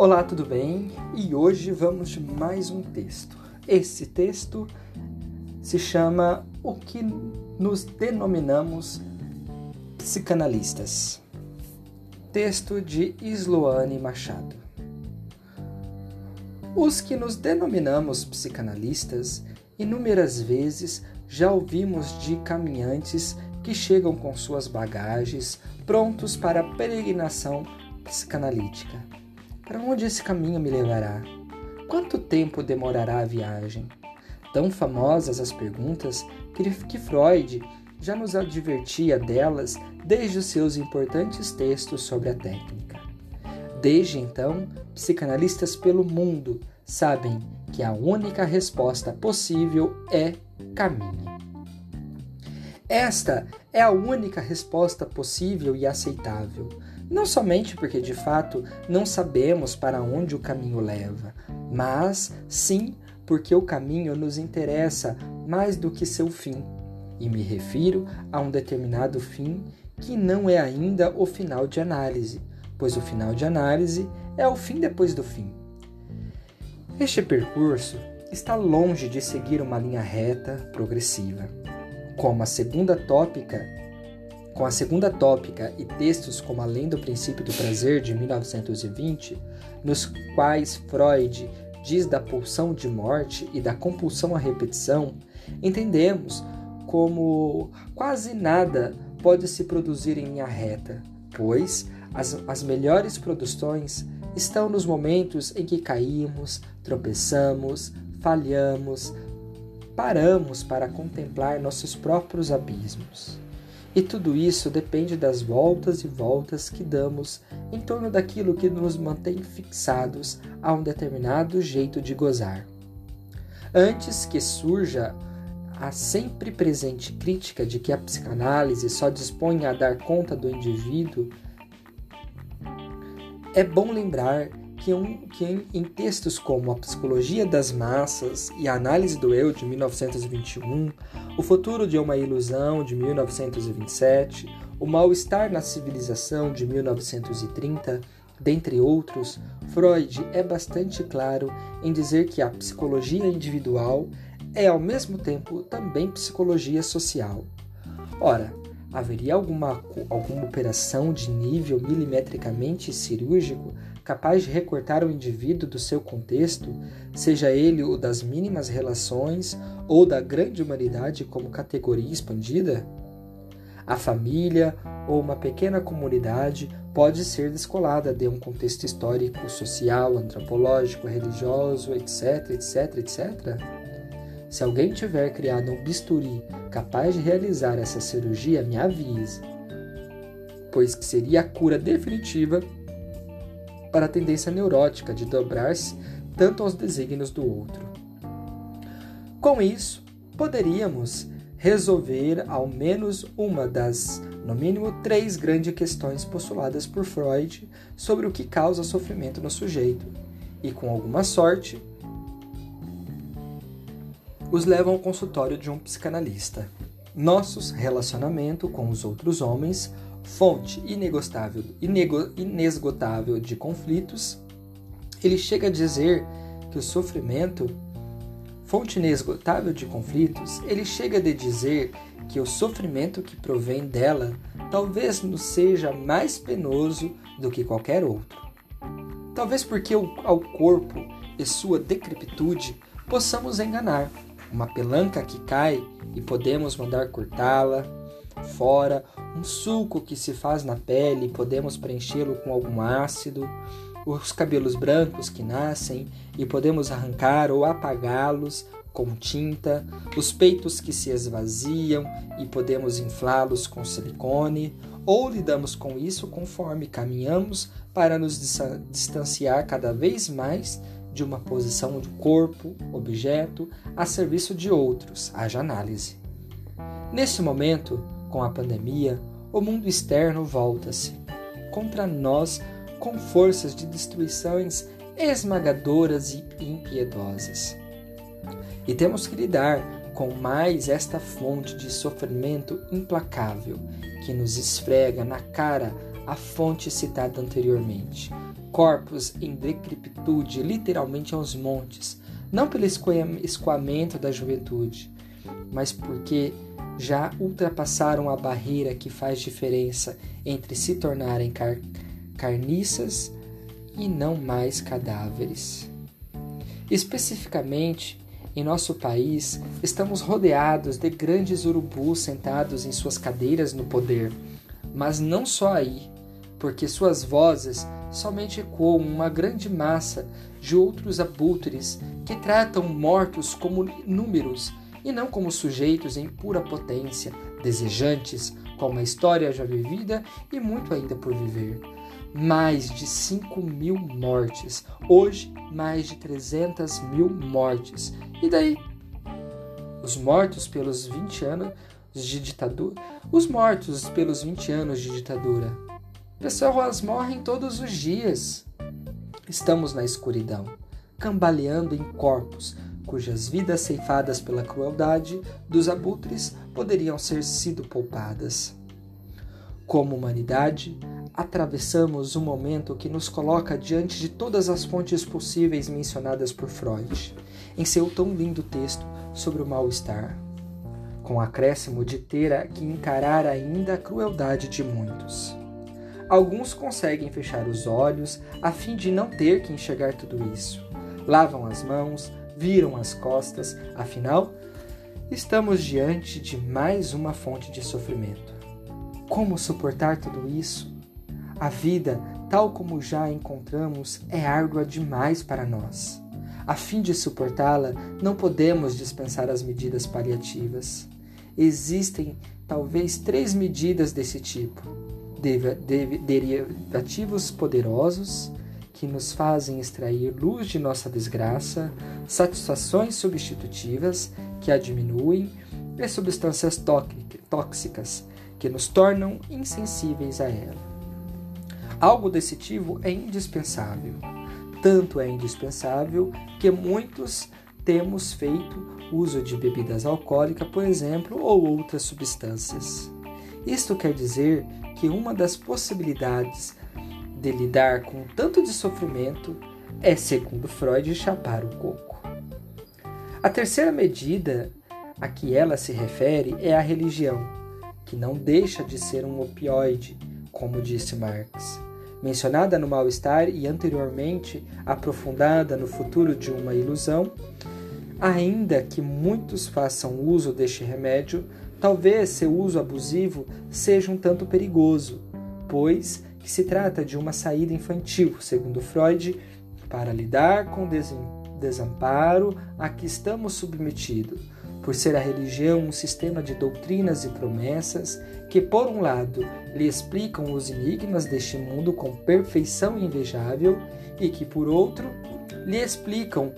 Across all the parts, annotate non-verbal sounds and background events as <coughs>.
Olá, tudo bem? E hoje vamos de mais um texto. Esse texto se chama O que nos denominamos psicanalistas. Texto de Sloane Machado. Os que nos denominamos psicanalistas, inúmeras vezes já ouvimos de caminhantes que chegam com suas bagagens prontos para a peregrinação psicanalítica. Para onde esse caminho me levará? Quanto tempo demorará a viagem? Tão famosas as perguntas que Freud já nos advertia delas desde os seus importantes textos sobre a técnica. Desde então, psicanalistas pelo mundo sabem que a única resposta possível é caminhe. Esta é a única resposta possível e aceitável, não somente porque de fato não sabemos para onde o caminho leva, mas sim porque o caminho nos interessa mais do que seu fim. E me refiro a um determinado fim que não é ainda o final de análise, pois o final de análise é o fim depois do fim. Este percurso está longe de seguir uma linha reta, progressiva como a segunda tópica, com a segunda tópica e textos como Além do Princípio do Prazer de 1920, nos quais Freud diz da pulsão de morte e da compulsão à repetição, entendemos como quase nada pode se produzir em linha reta, pois as, as melhores produções estão nos momentos em que caímos, tropeçamos, falhamos, paramos para contemplar nossos próprios abismos. E tudo isso depende das voltas e voltas que damos em torno daquilo que nos mantém fixados a um determinado jeito de gozar. Antes que surja a sempre presente crítica de que a psicanálise só dispõe a dar conta do indivíduo, é bom lembrar que, um, que em, em, textos como A Psicologia das Massas e A Análise do Eu, de 1921, O Futuro de uma Ilusão, de 1927, O Mal-Estar na Civilização, de 1930, dentre outros, Freud é bastante claro em dizer que a psicologia individual é ao mesmo tempo também psicologia social. Ora, haveria alguma, alguma operação de nível milimetricamente cirúrgico capaz de recortar o indivíduo do seu contexto, seja ele o das mínimas relações ou da grande humanidade como categoria expandida? A família ou uma pequena comunidade pode ser descolada de um contexto histórico, social, antropológico, religioso, etc, etc, etc. Se alguém tiver criado um bisturi capaz de realizar essa cirurgia, me avise, pois que seria a cura definitiva para a tendência neurótica de dobrar-se tanto aos desígnios do outro. Com isso, poderíamos resolver ao menos uma das, no mínimo, três grandes questões postuladas por Freud sobre o que causa sofrimento no sujeito, e com alguma sorte, os levam ao consultório de um psicanalista. Nossos relacionamento com os outros homens fonte inegostável, inego, inesgotável de conflitos, ele chega a dizer que o sofrimento, fonte inesgotável de conflitos, ele chega a dizer que o sofrimento que provém dela talvez nos seja mais penoso do que qualquer outro. Talvez porque ao corpo e sua decrepitude possamos enganar. Uma pelanca que cai e podemos mandar cortá-la, fora, um suco que se faz na pele, podemos preenchê-lo com algum ácido, os cabelos brancos que nascem e podemos arrancar ou apagá-los com tinta, os peitos que se esvaziam e podemos inflá-los com silicone, ou lidamos com isso conforme caminhamos para nos distanciar cada vez mais de uma posição de corpo, objeto, a serviço de outros, haja análise. Nesse momento, com a pandemia, o mundo externo volta-se contra nós com forças de destruições esmagadoras e impiedosas. E temos que lidar com mais esta fonte de sofrimento implacável que nos esfrega na cara a fonte citada anteriormente, corpos em decrepitude, literalmente aos montes, não pelo escoamento da juventude, mas porque já ultrapassaram a barreira que faz diferença entre se tornarem car carniças e não mais cadáveres. Especificamente, em nosso país, estamos rodeados de grandes urubus sentados em suas cadeiras no poder, mas não só aí, porque suas vozes somente ecoam uma grande massa de outros abutres que tratam mortos como números e não como sujeitos em pura potência, desejantes, com uma história já vivida e muito ainda por viver. Mais de 5 mil mortes, hoje mais de 300 mil mortes. E daí? Os mortos pelos 20 anos de ditadura. Os mortos pelos 20 anos de ditadura. Pessoas morrem todos os dias. Estamos na escuridão, cambaleando em corpos, cujas vidas ceifadas pela crueldade dos abutres poderiam ser sido poupadas. Como humanidade, atravessamos um momento que nos coloca diante de todas as fontes possíveis mencionadas por Freud, em seu tão lindo texto sobre o mal-estar, com acréscimo de ter que encarar ainda a crueldade de muitos. Alguns conseguem fechar os olhos a fim de não ter que enxergar tudo isso. Lavam as mãos, viram as costas, afinal, estamos diante de mais uma fonte de sofrimento. Como suportar tudo isso? A vida, tal como já encontramos, é árdua demais para nós. A fim de suportá-la, não podemos dispensar as medidas paliativas. Existem talvez três medidas desse tipo: derivativos poderosos, que nos fazem extrair luz de nossa desgraça, satisfações substitutivas que a diminuem e substâncias tóxicas que nos tornam insensíveis a ela. Algo desse tipo é indispensável. Tanto é indispensável que muitos temos feito uso de bebidas alcoólicas, por exemplo, ou outras substâncias. Isto quer dizer que uma das possibilidades de lidar com tanto de sofrimento é, segundo Freud, chapar o coco. A terceira medida a que ela se refere é a religião, que não deixa de ser um opioide, como disse Marx. Mencionada no mal-estar e anteriormente aprofundada no futuro de uma ilusão, ainda que muitos façam uso deste remédio, talvez seu uso abusivo seja um tanto perigoso, pois que se trata de uma saída infantil, segundo Freud, para lidar com o desamparo a que estamos submetidos, por ser a religião um sistema de doutrinas e promessas que, por um lado, lhe explicam os enigmas deste mundo com perfeição invejável e que, por outro, lhe explicam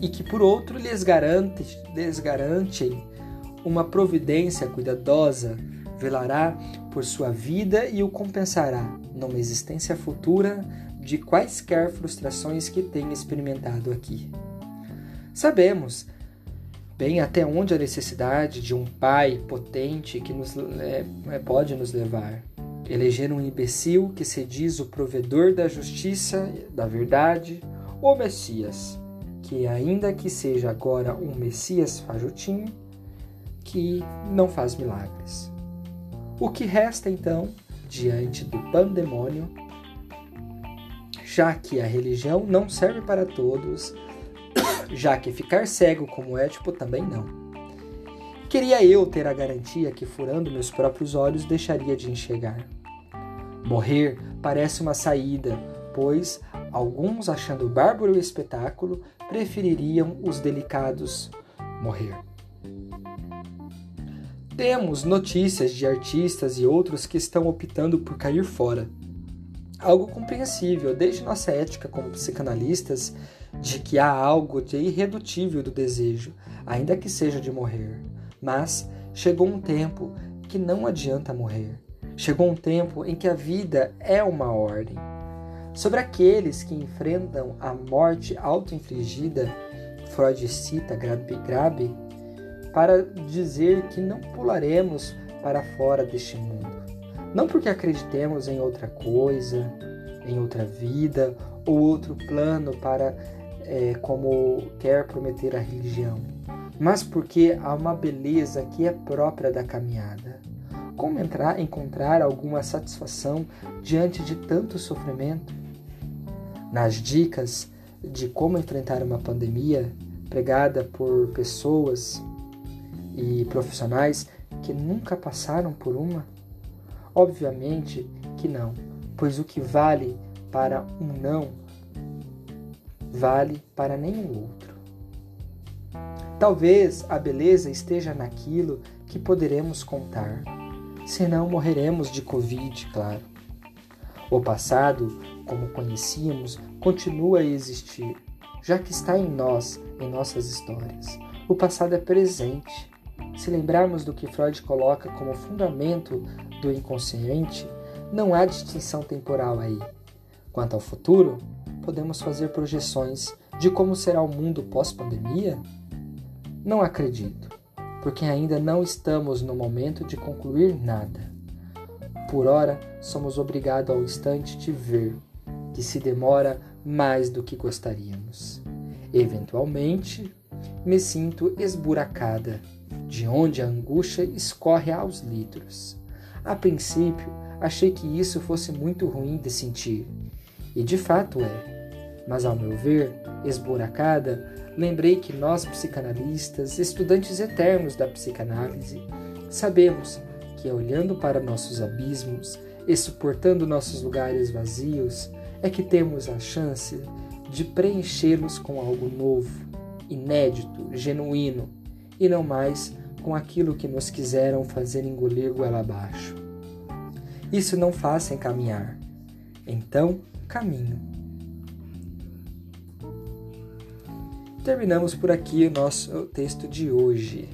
e que, por outro, lhes, garante, lhes garantem uma providência cuidadosa velará por sua vida e o compensará numa existência futura de quaisquer frustrações que tenha experimentado aqui. Sabemos bem até onde a necessidade de um pai potente que nos é, pode nos levar. Eleger um imbecil que se diz o provedor da justiça, da verdade, o Messias, que ainda que seja agora um Messias fajutinho, que não faz milagres. O que resta então, diante do pandemônio, já que a religião não serve para todos, <coughs> já que ficar cego como Édipo também não. Queria eu ter a garantia que, furando meus próprios olhos, deixaria de enxergar. Morrer parece uma saída, pois alguns, achando bárbaro o espetáculo, prefeririam os delicados morrer. Temos notícias de artistas e outros que estão optando por cair fora. Algo compreensível, desde nossa ética como psicanalistas, de que há algo de irredutível do desejo, ainda que seja de morrer. Mas chegou um tempo que não adianta morrer. Chegou um tempo em que a vida é uma ordem. Sobre aqueles que enfrentam a morte auto-infligida, Freud cita Grabe, Grabe para dizer que não pularemos para fora deste mundo. Não porque acreditemos em outra coisa, em outra vida ou outro plano para é, como quer prometer a religião, mas porque há uma beleza que é própria da caminhada. Como entrar, encontrar alguma satisfação diante de tanto sofrimento? Nas dicas de como enfrentar uma pandemia pregada por pessoas e profissionais que nunca passaram por uma? Obviamente que não, pois o que vale para um não vale para nenhum outro. Talvez a beleza esteja naquilo que poderemos contar, senão morreremos de Covid, claro. O passado, como conhecíamos, continua a existir, já que está em nós, em nossas histórias. O passado é presente. Se lembrarmos do que Freud coloca como fundamento do inconsciente, não há distinção temporal aí. Quanto ao futuro, podemos fazer projeções de como será o mundo pós-pandemia? Não acredito, porque ainda não estamos no momento de concluir nada. Por ora, somos obrigados ao instante de ver, que se demora mais do que gostaríamos. Eventualmente, me sinto esburacada, de onde a angústia escorre aos litros. A princípio, achei que isso fosse muito ruim de sentir, e de fato é mas, ao meu ver, esburacada, lembrei que nós, psicanalistas, estudantes eternos da psicanálise, sabemos que, olhando para nossos abismos e suportando nossos lugares vazios, é que temos a chance de preenchê-los com algo novo, inédito, genuíno, e não mais com aquilo que nos quiseram fazer engolir goela abaixo. Isso não faz sem caminhar. Então, caminho Terminamos por aqui o nosso texto de hoje.